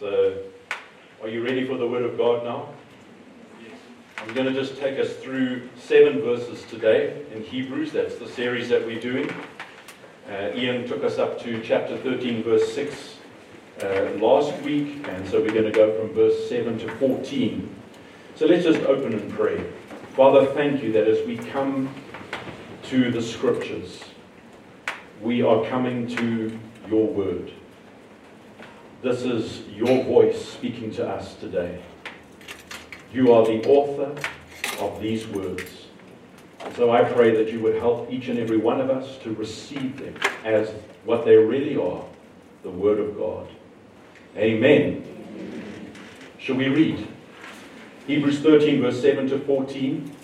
So, are you ready for the Word of God now? I'm going to just take us through seven verses today in Hebrews. That's the series that we're doing. Uh, Ian took us up to chapter 13, verse 6 uh, last week, and so we're going to go from verse 7 to 14. So let's just open and pray. Father, thank you that as we come to the scriptures, we are coming to your word. This is your voice speaking to us today. You are the author of these words. So I pray that you would help each and every one of us to receive them as what they really are the Word of God. Amen. Shall we read? Hebrews 13, verse 7 to 14.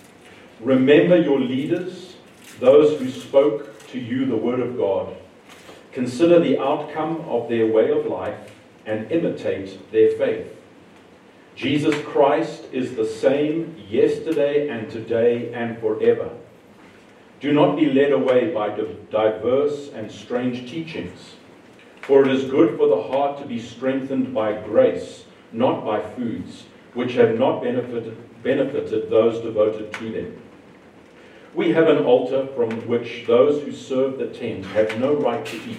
Remember your leaders, those who spoke to you the Word of God. Consider the outcome of their way of life and imitate their faith. Jesus Christ is the same yesterday and today and forever. Do not be led away by diverse and strange teachings, for it is good for the heart to be strengthened by grace, not by foods, which have not benefited, benefited those devoted to them. We have an altar from which those who serve the tent have no right to eat.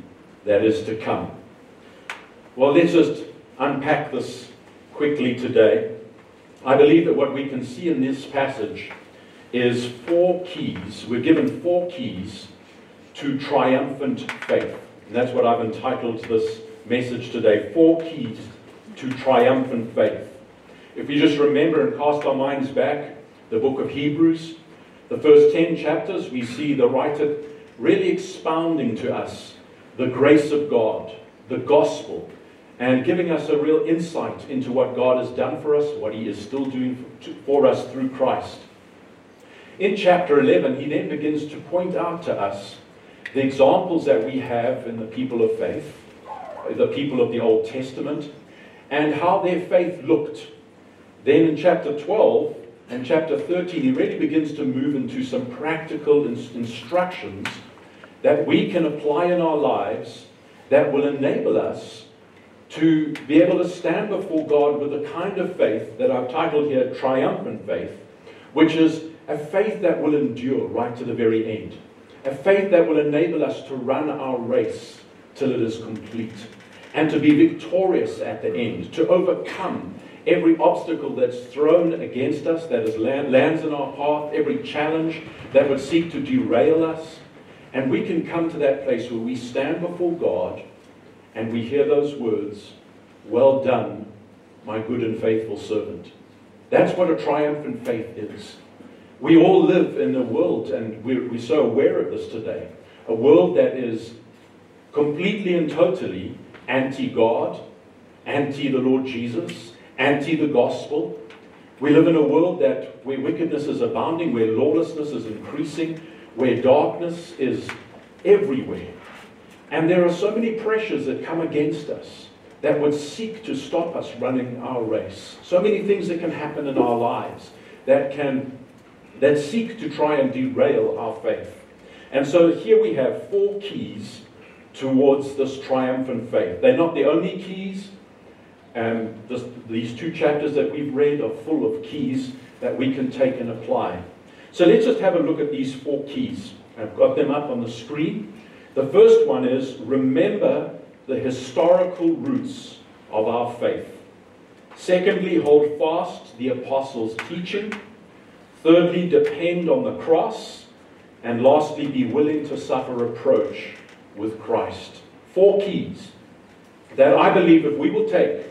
that is to come. Well, let's just unpack this quickly today. I believe that what we can see in this passage is four keys. We're given four keys to triumphant faith. And that's what I've entitled this message today Four Keys to Triumphant Faith. If we just remember and cast our minds back, the book of Hebrews, the first 10 chapters, we see the writer really expounding to us the grace of God, the gospel, and giving us a real insight into what God has done for us, what He is still doing for us through Christ. In chapter 11, he then begins to point out to us the examples that we have in the people of faith, the people of the Old Testament, and how their faith looked. Then in chapter 12 and chapter 13, he really begins to move into some practical instructions that we can apply in our lives that will enable us to be able to stand before God with the kind of faith that I've titled here triumphant faith, which is a faith that will endure right to the very end. A faith that will enable us to run our race till it is complete and to be victorious at the end, to overcome every obstacle that's thrown against us, that is land, lands in our path, every challenge that would seek to derail us. And we can come to that place where we stand before God and we hear those words, Well done, my good and faithful servant. That's what a triumphant faith is. We all live in a world, and we're, we're so aware of this today, a world that is completely and totally anti God, anti the Lord Jesus, anti the gospel. We live in a world that where wickedness is abounding, where lawlessness is increasing, where darkness is everywhere. And there are so many pressures that come against us that would seek to stop us running our race. So many things that can happen in our lives that can that seek to try and derail our faith. And so here we have four keys towards this triumphant faith. They're not the only keys. And this, these two chapters that we've read are full of keys that we can take and apply. So let's just have a look at these four keys. I've got them up on the screen. The first one is remember the historical roots of our faith. Secondly, hold fast the apostles' teaching. Thirdly, depend on the cross. And lastly, be willing to suffer reproach with Christ. Four keys that I believe if we will take,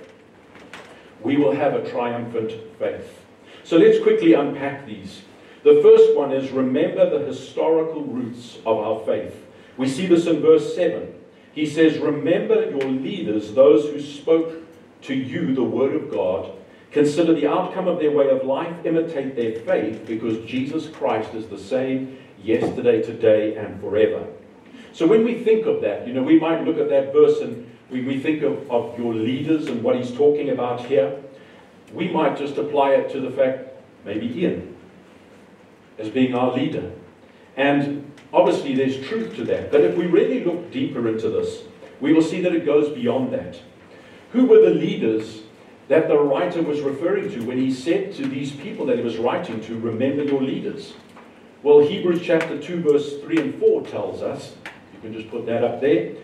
we will have a triumphant faith. So let's quickly unpack these. The first one is remember the historical roots of our faith. We see this in verse 7. He says, Remember your leaders, those who spoke to you the Word of God. Consider the outcome of their way of life, imitate their faith, because Jesus Christ is the same yesterday, today, and forever. So when we think of that, you know, we might look at that verse and we, we think of, of your leaders and what he's talking about here. We might just apply it to the fact, maybe Ian, as being our leader. And obviously there's truth to that. But if we really look deeper into this, we will see that it goes beyond that. Who were the leaders that the writer was referring to when he said to these people that he was writing to, remember your leaders? Well, Hebrews chapter 2, verse 3 and 4 tells us, you can just put that up there.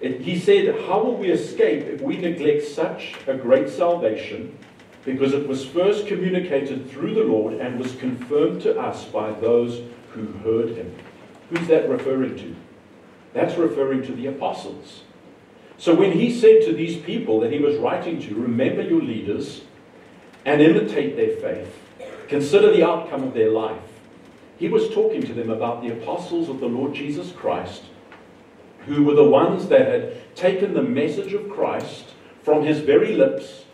It, he said, How will we escape if we neglect such a great salvation? Because it was first communicated through the Lord and was confirmed to us by those who heard him. Who's that referring to? That's referring to the apostles. So when he said to these people that he was writing to, remember your leaders and imitate their faith, consider the outcome of their life, he was talking to them about the apostles of the Lord Jesus Christ, who were the ones that had taken the message of Christ from his very lips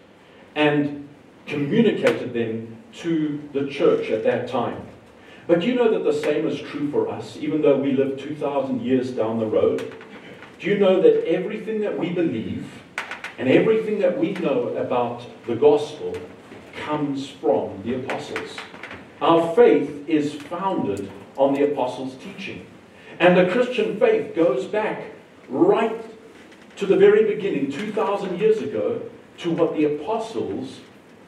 and communicated them to the church at that time. But do you know that the same is true for us, even though we live 2,000 years down the road? Do you know that everything that we believe and everything that we know about the gospel comes from the apostles? Our faith is founded on the apostles' teaching. And the Christian faith goes back right to the very beginning, 2,000 years ago, to what the apostles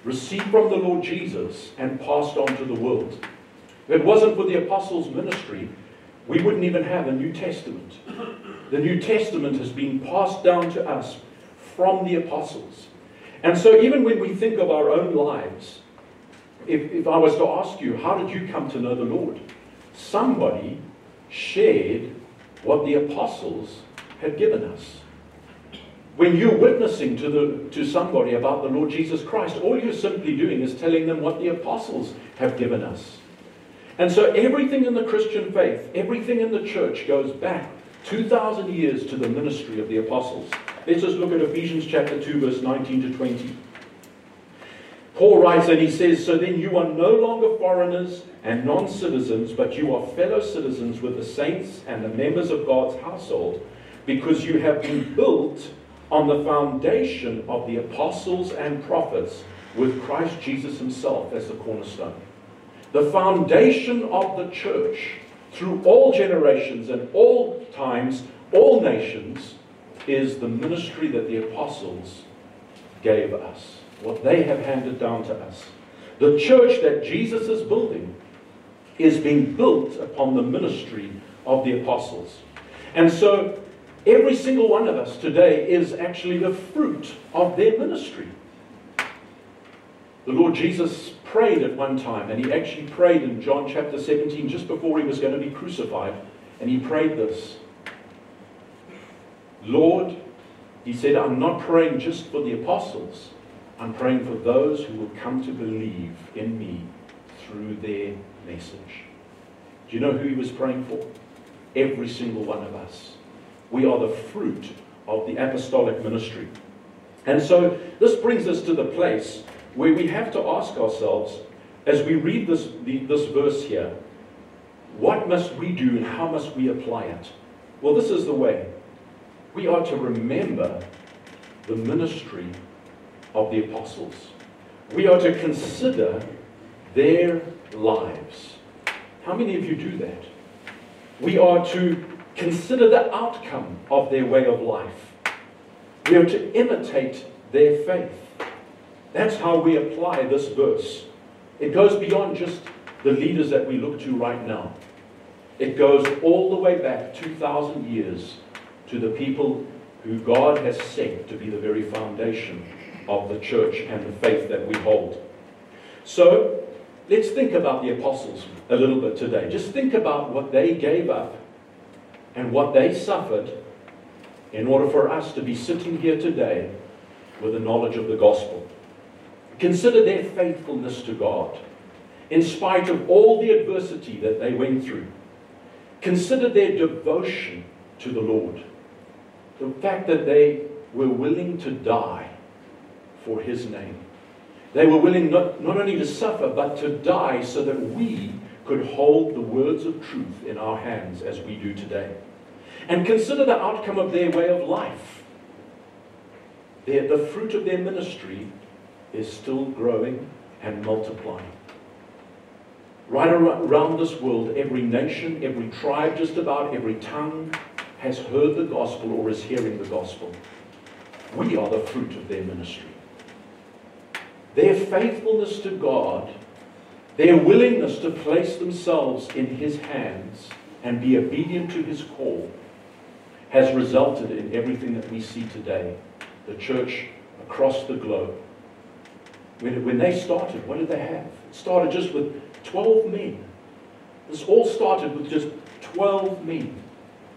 received from the Lord Jesus and passed on to the world. If it wasn't for the apostles' ministry, we wouldn't even have a New Testament. The New Testament has been passed down to us from the apostles. And so, even when we think of our own lives, if, if I was to ask you, how did you come to know the Lord? Somebody shared what the apostles had given us. When you're witnessing to, the, to somebody about the Lord Jesus Christ, all you're simply doing is telling them what the apostles have given us. And so everything in the Christian faith, everything in the church goes back 2,000 years to the ministry of the apostles. Let's just look at Ephesians chapter 2, verse 19 to 20. Paul writes and he says, So then you are no longer foreigners and non citizens, but you are fellow citizens with the saints and the members of God's household, because you have been built on the foundation of the apostles and prophets, with Christ Jesus himself as the cornerstone. The foundation of the church through all generations and all times, all nations, is the ministry that the apostles gave us, what they have handed down to us. The church that Jesus is building is being built upon the ministry of the apostles. And so, every single one of us today is actually the fruit of their ministry. The Lord Jesus prayed at one time, and he actually prayed in John chapter 17 just before he was going to be crucified. And he prayed this Lord, he said, I'm not praying just for the apostles, I'm praying for those who will come to believe in me through their message. Do you know who he was praying for? Every single one of us. We are the fruit of the apostolic ministry. And so this brings us to the place where we have to ask ourselves, as we read this, the, this verse here, what must we do and how must we apply it? Well, this is the way. We are to remember the ministry of the apostles. We are to consider their lives. How many of you do that? We are to consider the outcome of their way of life. We are to imitate their faith. That's how we apply this verse. It goes beyond just the leaders that we look to right now. It goes all the way back 2,000 years to the people who God has set to be the very foundation of the church and the faith that we hold. So, let's think about the apostles a little bit today. Just think about what they gave up and what they suffered in order for us to be sitting here today with the knowledge of the gospel. Consider their faithfulness to God, in spite of all the adversity that they went through. Consider their devotion to the Lord. The fact that they were willing to die for his name. They were willing not, not only to suffer, but to die so that we could hold the words of truth in our hands as we do today. And consider the outcome of their way of life. The fruit of their ministry is still growing and multiplying. Right around this world, every nation, every tribe, just about every tongue has heard the gospel or is hearing the gospel. We are the fruit of their ministry. Their faithfulness to God, their willingness to place themselves in His hands and be obedient to His call, has resulted in everything that we see today. The church across the globe. When, when they started, what did they have? It started just with 12 men. This all started with just 12 men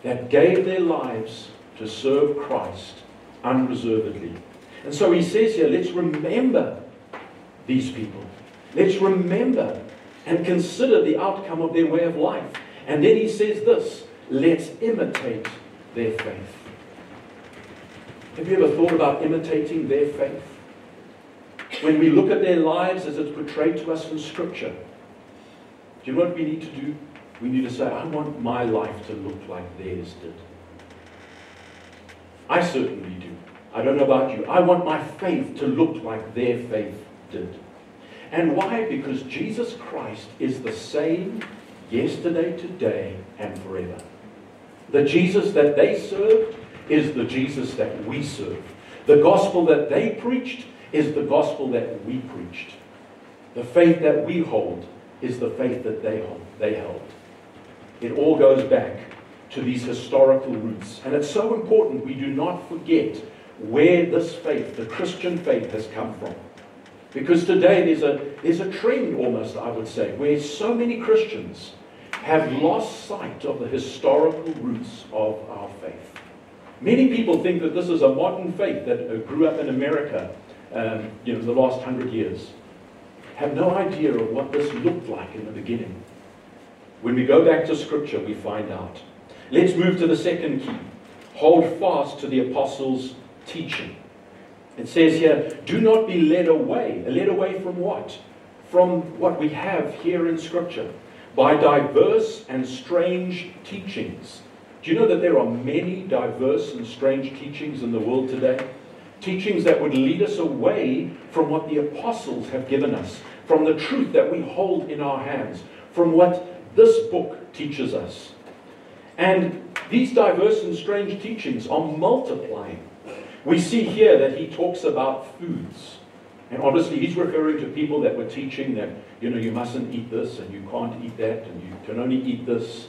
that gave their lives to serve Christ unreservedly. And so he says here, let's remember these people. Let's remember and consider the outcome of their way of life. And then he says this let's imitate their faith. Have you ever thought about imitating their faith? When we look at their lives as it's portrayed to us in Scripture, do you know what we need to do? We need to say, I want my life to look like theirs did. I certainly do. I don't know about you. I want my faith to look like their faith did. And why? Because Jesus Christ is the same yesterday, today, and forever. The Jesus that they served is the Jesus that we serve. The gospel that they preached is the gospel that we preached. The faith that we hold is the faith that they hold, they held. It all goes back to these historical roots. And it's so important we do not forget where this faith, the Christian faith, has come from. Because today there's a, there's a trend almost, I would say, where so many Christians have lost sight of the historical roots of our faith. Many people think that this is a modern faith that uh, grew up in America, um, you know, the last hundred years. Have no idea of what this looked like in the beginning. When we go back to Scripture, we find out. Let's move to the second key. Hold fast to the apostles' teaching. It says here, do not be led away. Led away from what? From what we have here in Scripture. By diverse and strange teachings. Do you know that there are many diverse and strange teachings in the world today? Teachings that would lead us away from what the apostles have given us, from the truth that we hold in our hands, from what this book teaches us. And these diverse and strange teachings are multiplying. We see here that he talks about foods. And obviously, he's referring to people that were teaching that, you know, you mustn't eat this and you can't eat that and you can only eat this.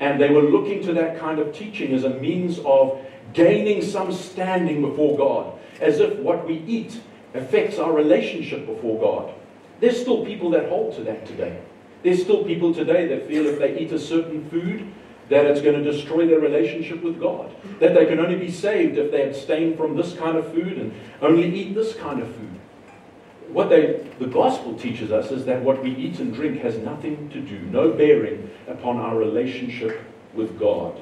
And they were looking to that kind of teaching as a means of gaining some standing before God, as if what we eat affects our relationship before God. There's still people that hold to that today. There's still people today that feel if they eat a certain food, that it's going to destroy their relationship with God. That they can only be saved if they abstain from this kind of food and only eat this kind of food. What they, the gospel teaches us is that what we eat and drink has nothing to do, no bearing upon our relationship with God.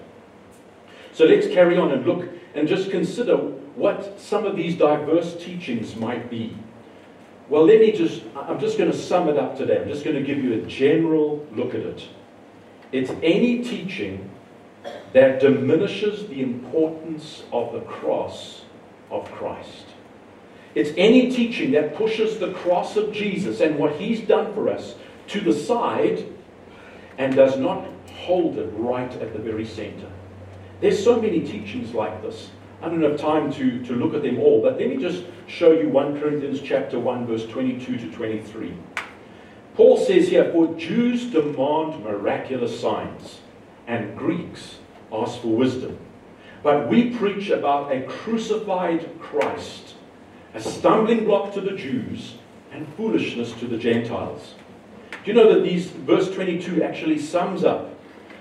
So let's carry on and look and just consider what some of these diverse teachings might be. Well, let me just, I'm just going to sum it up today. I'm just going to give you a general look at it. It's any teaching that diminishes the importance of the cross of Christ. It's any teaching that pushes the cross of Jesus and what he's done for us to the side and does not hold it right at the very center. There's so many teachings like this. I don't have time to, to look at them all, but let me just show you 1 Corinthians chapter 1, verse 22 to 23. Paul says here, For Jews demand miraculous signs, and Greeks ask for wisdom. But we preach about a crucified Christ, a stumbling block to the Jews, and foolishness to the Gentiles. Do you know that these verse 22 actually sums up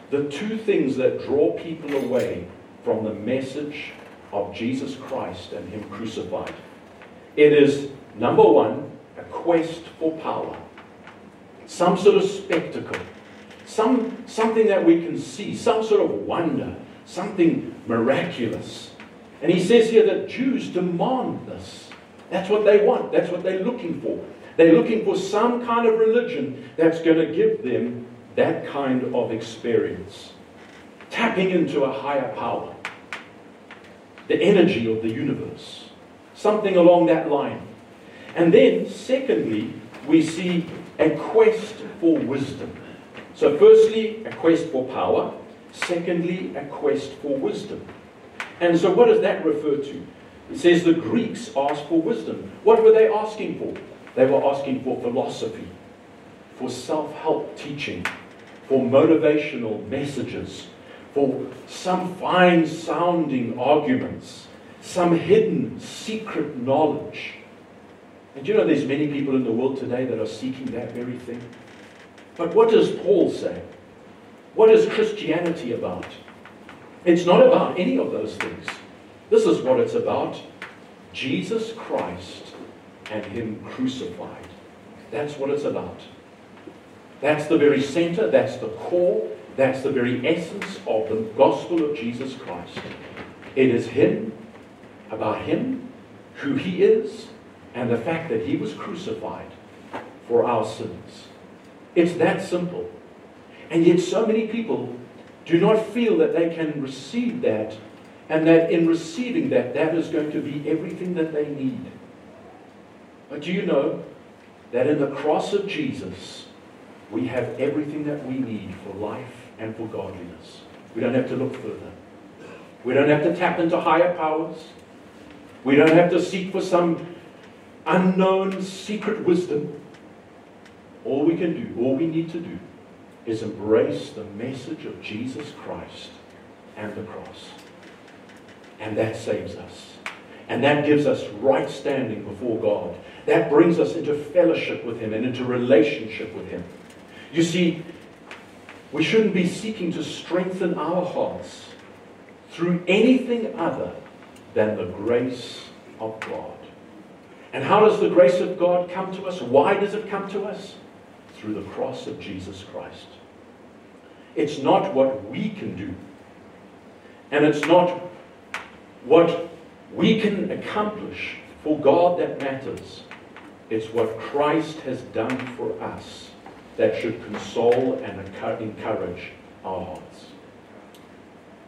the two things that draw people away from the message of Jesus Christ and Him crucified. It is, number one, a quest for power, some sort of spectacle, some, something that we can see, some sort of wonder, something miraculous. And he says here that Jews demand this. That's what they want. That's what they're looking for. They're looking for some kind of religion that's going to give them that kind of experience. Tapping into a higher power, the energy of the universe, something along that line. And then, secondly, we see a quest for wisdom. So, firstly, a quest for power. Secondly, a quest for wisdom. And so, what does that refer to? It says the Greeks asked for wisdom. What were they asking for? They were asking for philosophy, for self help teaching, for motivational messages, for some fine sounding arguments, some hidden secret knowledge. And you know, there's many people in the world today that are seeking that very thing. But what does Paul say? What is Christianity about? It's not about any of those things. This is what it's about Jesus Christ and Him crucified. That's what it's about. That's the very center, that's the core, that's the very essence of the gospel of Jesus Christ. It is Him, about Him, who He is, and the fact that He was crucified for our sins. It's that simple. And yet, so many people do not feel that they can receive that, and that in receiving that, that is going to be everything that they need. But do you know that in the cross of Jesus, we have everything that we need for life and for godliness? We don't have to look further. We don't have to tap into higher powers. We don't have to seek for some unknown secret wisdom. All we can do, all we need to do, is embrace the message of Jesus Christ and the cross. And that saves us. And that gives us right standing before God. That brings us into fellowship with Him and into relationship with Him. You see, we shouldn't be seeking to strengthen our hearts through anything other than the grace of God. And how does the grace of God come to us? Why does it come to us? through the cross of Jesus Christ. It's not what we can do, and it's not what we can accomplish for God that matters. It's what Christ has done for us that should console and encourage our hearts.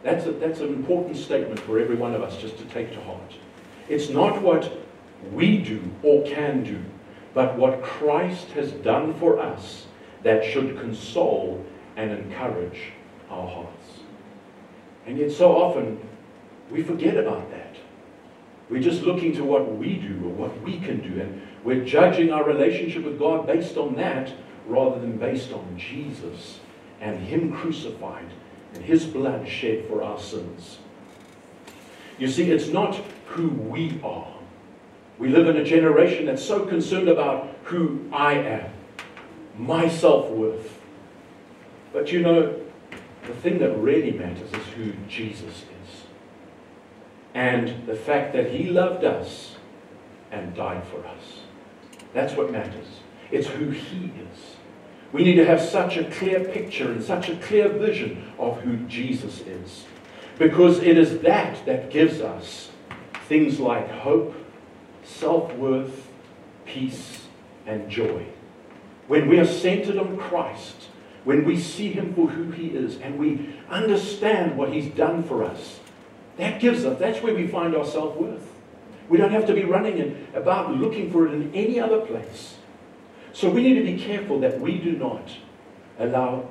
That's, a, that's an important statement for every one of us just to take to heart. It's not what we do or can do, but what Christ has done for us that should console and encourage our hearts. And yet, so often, we forget about that. We're just looking to what we do or what we can do, and we're judging our relationship with God based on that rather than based on Jesus and Him crucified and His blood shed for our sins. You see, it's not who we are we live in a generation that's so concerned about who I am, my self worth. But you know, the thing that really matters is who Jesus is. And the fact that he loved us and died for us. That's what matters. It's who he is. We need to have such a clear picture and such a clear vision of who Jesus is. Because it is that that gives us things like hope self worth, peace, and joy. When we are centered on Christ, when we see Him for who He is, and we understand what He's done for us, that gives us, that's where we find our self worth. We don't have to be running in, about looking for it in any other place. So we need to be careful that we do not allow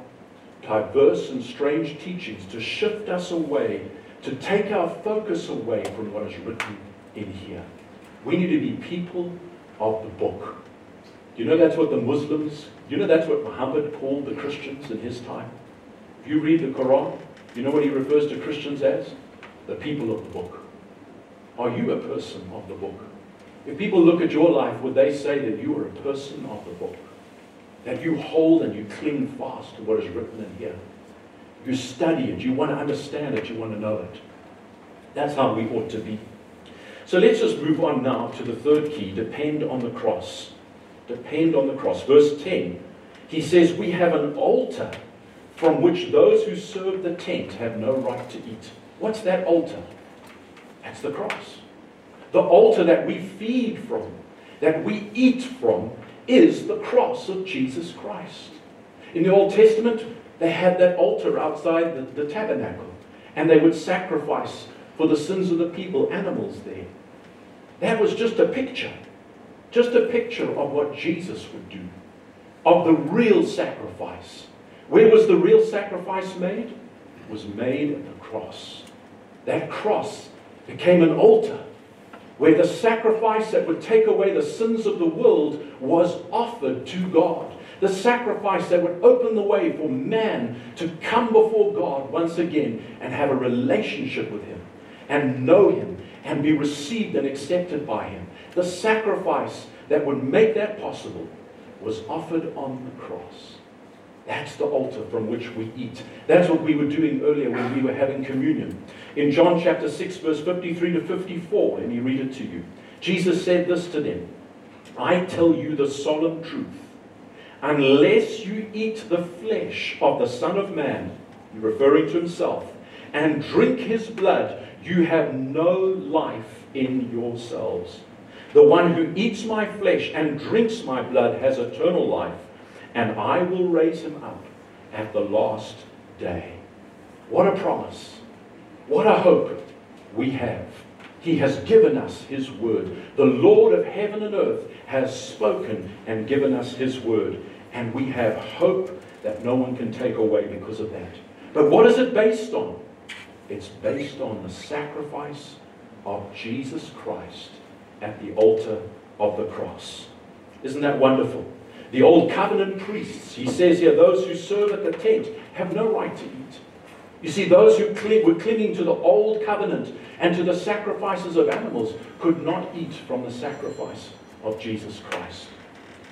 diverse and strange teachings to shift us away, to take our focus away from what is written in here. We need to be people of the book. You know that's what the Muslims, you know that's what Muhammad called the Christians in his time? If you read the Quran, you know what he refers to Christians as? The people of the book. Are you a person of the book? If people look at your life, would they say that you are a person of the book? That you hold and you cling fast to what is written in here? You study it, you want to understand it, you want to know it. That's how we ought to be. So let's just move on now to the third key depend on the cross. Depend on the cross. Verse 10, he says, We have an altar from which those who serve the tent have no right to eat. What's that altar? That's the cross. The altar that we feed from, that we eat from, is the cross of Jesus Christ. In the Old Testament, they had that altar outside the, the tabernacle, and they would sacrifice for the sins of the people animals there. That was just a picture, just a picture of what Jesus would do, of the real sacrifice. Where was the real sacrifice made? It was made at the cross. That cross became an altar where the sacrifice that would take away the sins of the world was offered to God. The sacrifice that would open the way for man to come before God once again and have a relationship with Him and know Him and be received and accepted by Him. The sacrifice that would make that possible was offered on the cross. That's the altar from which we eat. That's what we were doing earlier when we were having communion. In John chapter 6, verse 53 to 54, let me read it to you. Jesus said this to them I tell you the solemn truth. Unless you eat the flesh of the Son of Man, referring to himself, and drink his blood, you have no life in yourselves. The one who eats my flesh and drinks my blood has eternal life and I will raise him up at the last day. What a promise. What a hope we have. He has given us his word. The Lord of heaven and earth has spoken and given us his word. And we have hope that no one can take away because of that. But what is it based on? It's based on the sacrifice of Jesus Christ at the altar of the cross. Isn't that wonderful? The old covenant priests, he says here, those who serve at the tent have no right to eat. You see, those who were clinging to the old covenant and to the sacrifices of animals could not eat from the sacrifice of Jesus Christ.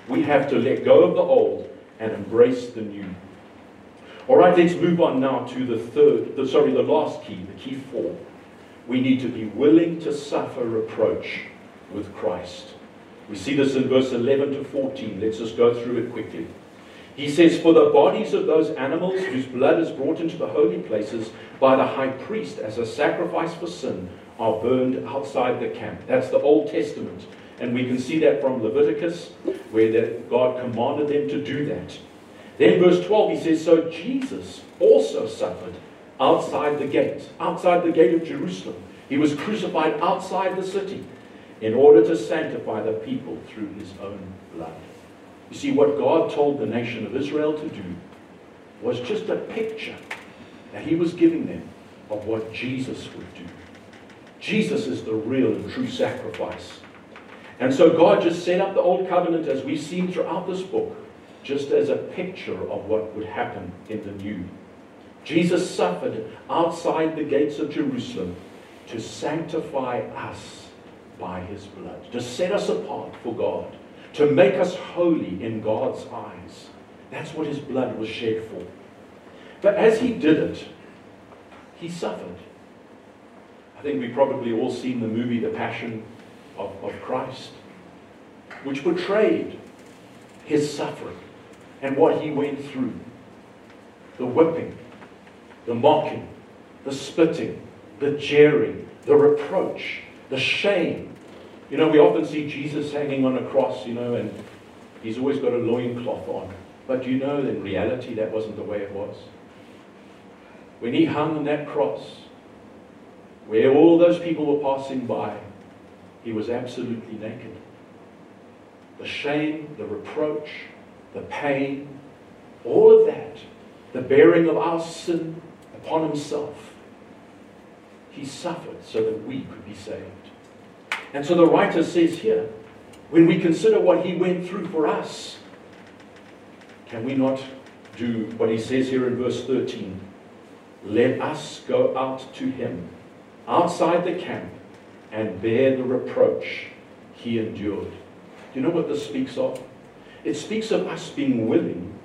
We have to let go of the old and embrace the new. All right, let's move on now to the third, the, sorry, the last key, the key four. We need to be willing to suffer reproach with Christ. We see this in verse 11 to 14. Let's just go through it quickly. He says, For the bodies of those animals whose blood is brought into the holy places by the high priest as a sacrifice for sin are burned outside the camp. That's the Old Testament. And we can see that from Leviticus, where God commanded them to do that. Then, verse 12, he says, So Jesus also suffered outside the gate, outside the gate of Jerusalem. He was crucified outside the city in order to sanctify the people through his own blood. You see, what God told the nation of Israel to do was just a picture that he was giving them of what Jesus would do. Jesus is the real and true sacrifice. And so God just set up the old covenant as we've seen throughout this book, just as a picture of what would happen in the new. Jesus suffered outside the gates of Jerusalem to sanctify us by his blood, to set us apart for God, to make us holy in God's eyes. That's what his blood was shed for. But as he did it, he suffered. I think we've probably all seen the movie The Passion of, of Christ, which portrayed his suffering and what he went through the whipping, the mocking, the spitting, the jeering, the reproach, the shame, you know, we often see Jesus hanging on a cross, you know, and he's always got a loincloth on. But you know, in reality, that wasn't the way it was. When he hung on that cross, where all those people were passing by, he was absolutely naked. The shame, the reproach, the pain, all of that, the bearing of our sin upon himself, he suffered so that we could be saved. And so the writer says here, when we consider what he went through for us, can we not do what he says here in verse 13? Let us go out to him outside the camp and bear the reproach he endured. Do you know what this speaks of? It speaks of us being willing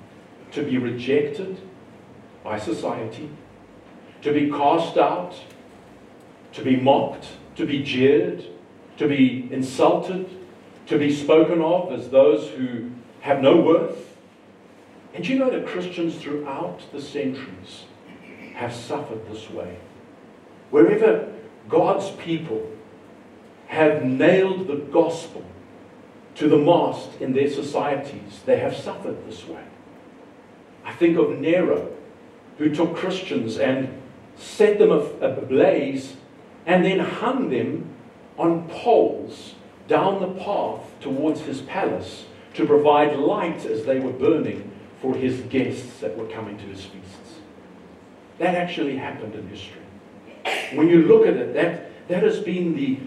to be rejected by society, to be cast out, to be mocked, to be jeered, to be insulted, to be spoken of as those who have no worth. And you know that Christians throughout the centuries have suffered this way. Wherever God's people have nailed the gospel to the mast in their societies, they have suffered this way. I think of Nero, who took Christians and set them ablaze and then hung them on poles down the path towards his palace to provide light as they were burning for his guests that were coming to his feasts. That actually happened in history. When you look at it, that, that has been the,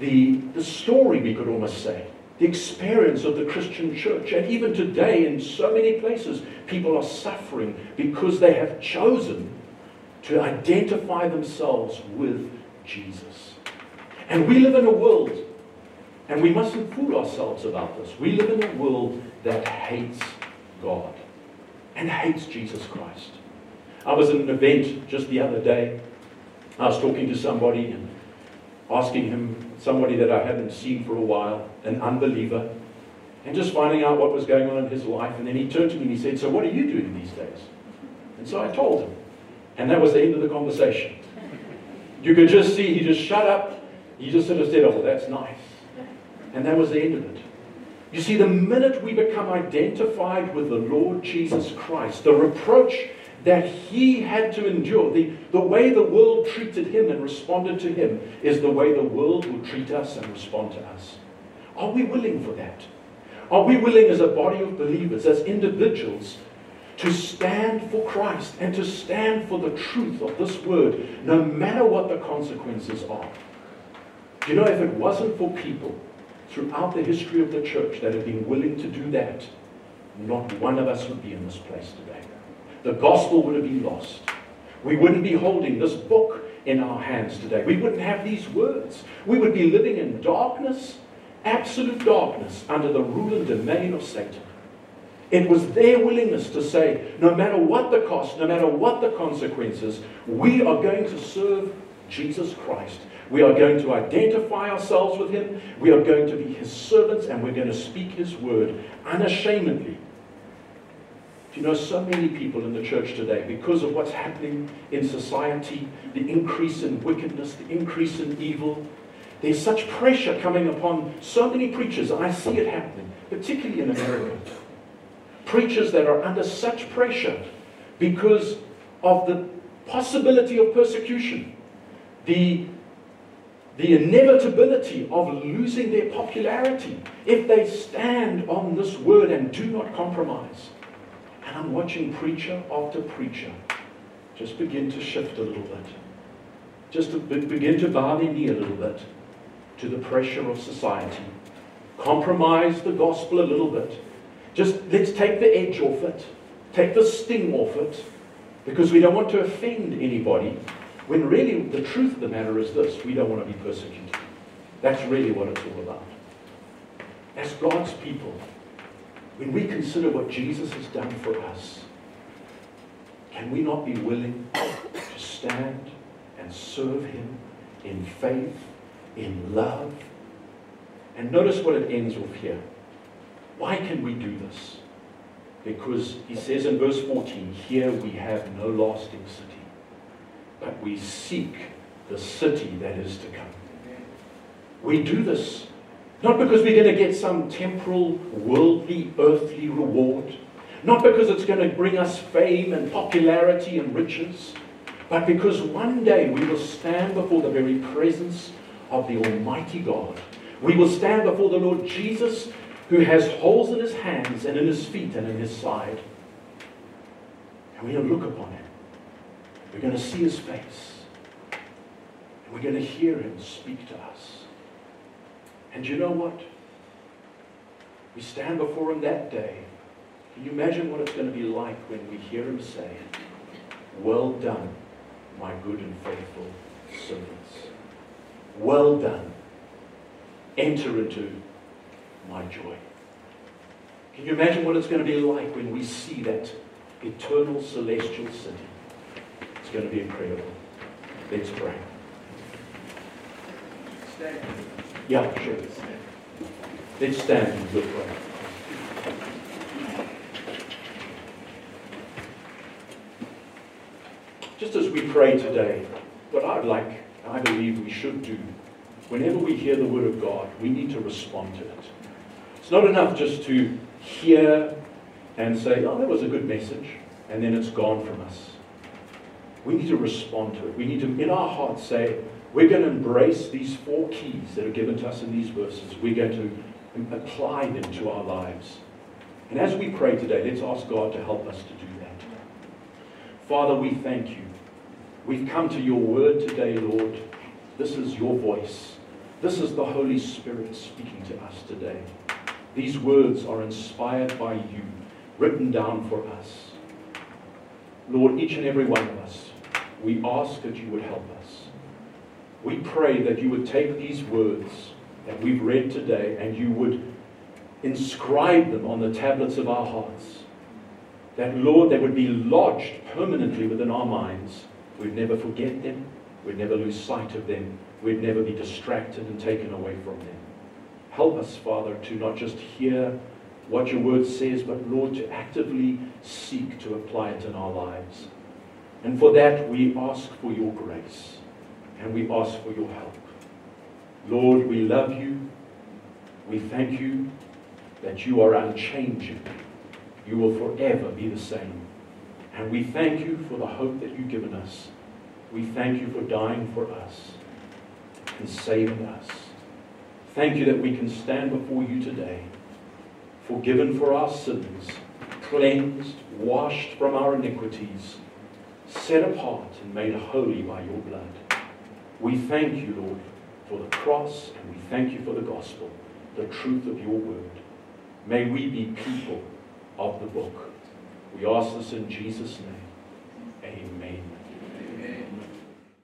the, the story, we could almost say, the experience of the Christian church. And even today, in so many places, people are suffering because they have chosen to identify themselves with Jesus. And we live in a world, and we mustn't fool ourselves about this. We live in a world that hates God and hates Jesus Christ. I was at an event just the other day. I was talking to somebody and asking him, somebody that I hadn't seen for a while, an unbeliever, and just finding out what was going on in his life. And then he turned to me and he said, So, what are you doing these days? And so I told him. And that was the end of the conversation. You could just see he just shut up. He just sort of said, Oh, that's nice. And that was the end of it. You see, the minute we become identified with the Lord Jesus Christ, the reproach that he had to endure, the, the way the world treated him and responded to him, is the way the world will treat us and respond to us. Are we willing for that? Are we willing as a body of believers, as individuals, to stand for Christ and to stand for the truth of this word, no matter what the consequences are? You know, if it wasn't for people throughout the history of the church that have been willing to do that, not one of us would be in this place today. The gospel would have been lost. We wouldn't be holding this book in our hands today. We wouldn't have these words. We would be living in darkness, absolute darkness, under the rule and domain of Satan. It was their willingness to say, no matter what the cost, no matter what the consequences, we are going to serve Jesus Christ. We are going to identify ourselves with him. We are going to be his servants and we're going to speak his word unashamedly. Do you know so many people in the church today, because of what's happening in society, the increase in wickedness, the increase in evil, there's such pressure coming upon so many preachers. I see it happening, particularly in America. Preachers that are under such pressure because of the possibility of persecution, the the inevitability of losing their popularity if they stand on this word and do not compromise. And I'm watching preacher after preacher just begin to shift a little bit, just to begin to bow their knee a little bit to the pressure of society, compromise the gospel a little bit. Just let's take the edge off it, take the sting off it, because we don't want to offend anybody. When really the truth of the matter is this we don't want to be persecuted. That's really what it's all about. As God's people, when we consider what Jesus has done for us, can we not be willing to stand and serve Him in faith, in love? And notice what it ends with here. Why can we do this? Because he says in verse 14, Here we have no lasting city but we seek the city that is to come. We do this not because we're going to get some temporal, worldly, earthly reward, not because it's going to bring us fame and popularity and riches, but because one day we will stand before the very presence of the Almighty God. We will stand before the Lord Jesus, who has holes in his hands and in his feet and in his side. And we'll look upon him. We're going to see his face. And we're going to hear him speak to us. And you know what? We stand before him that day. Can you imagine what it's going to be like when we hear him say, Well done, my good and faithful servants. Well done. Enter into my joy. Can you imagine what it's going to be like when we see that eternal celestial city? Going to be incredible. Let's pray. Stand. Yeah, sure. Let's stand and we'll pray. Just as we pray today, what I'd like, I believe we should do, whenever we hear the word of God, we need to respond to it. It's not enough just to hear and say, oh, that was a good message, and then it's gone from us. We need to respond to it. We need to, in our hearts, say, we're going to embrace these four keys that are given to us in these verses. We're going to apply them to our lives. And as we pray today, let's ask God to help us to do that. Father, we thank you. We've come to your word today, Lord. This is your voice. This is the Holy Spirit speaking to us today. These words are inspired by you, written down for us. Lord, each and every one of us, we ask that you would help us. We pray that you would take these words that we've read today and you would inscribe them on the tablets of our hearts. That, Lord, they would be lodged permanently within our minds. We'd never forget them. We'd never lose sight of them. We'd never be distracted and taken away from them. Help us, Father, to not just hear what your word says, but Lord, to actively seek to apply it in our lives. And for that, we ask for your grace and we ask for your help. Lord, we love you. We thank you that you are unchanging. You will forever be the same. And we thank you for the hope that you've given us. We thank you for dying for us and saving us. Thank you that we can stand before you today, forgiven for our sins, cleansed, washed from our iniquities, set apart and made holy by your blood. We thank you, Lord, for the cross, and we thank you for the gospel, the truth of your word. May we be people of the book. We ask this in Jesus' name.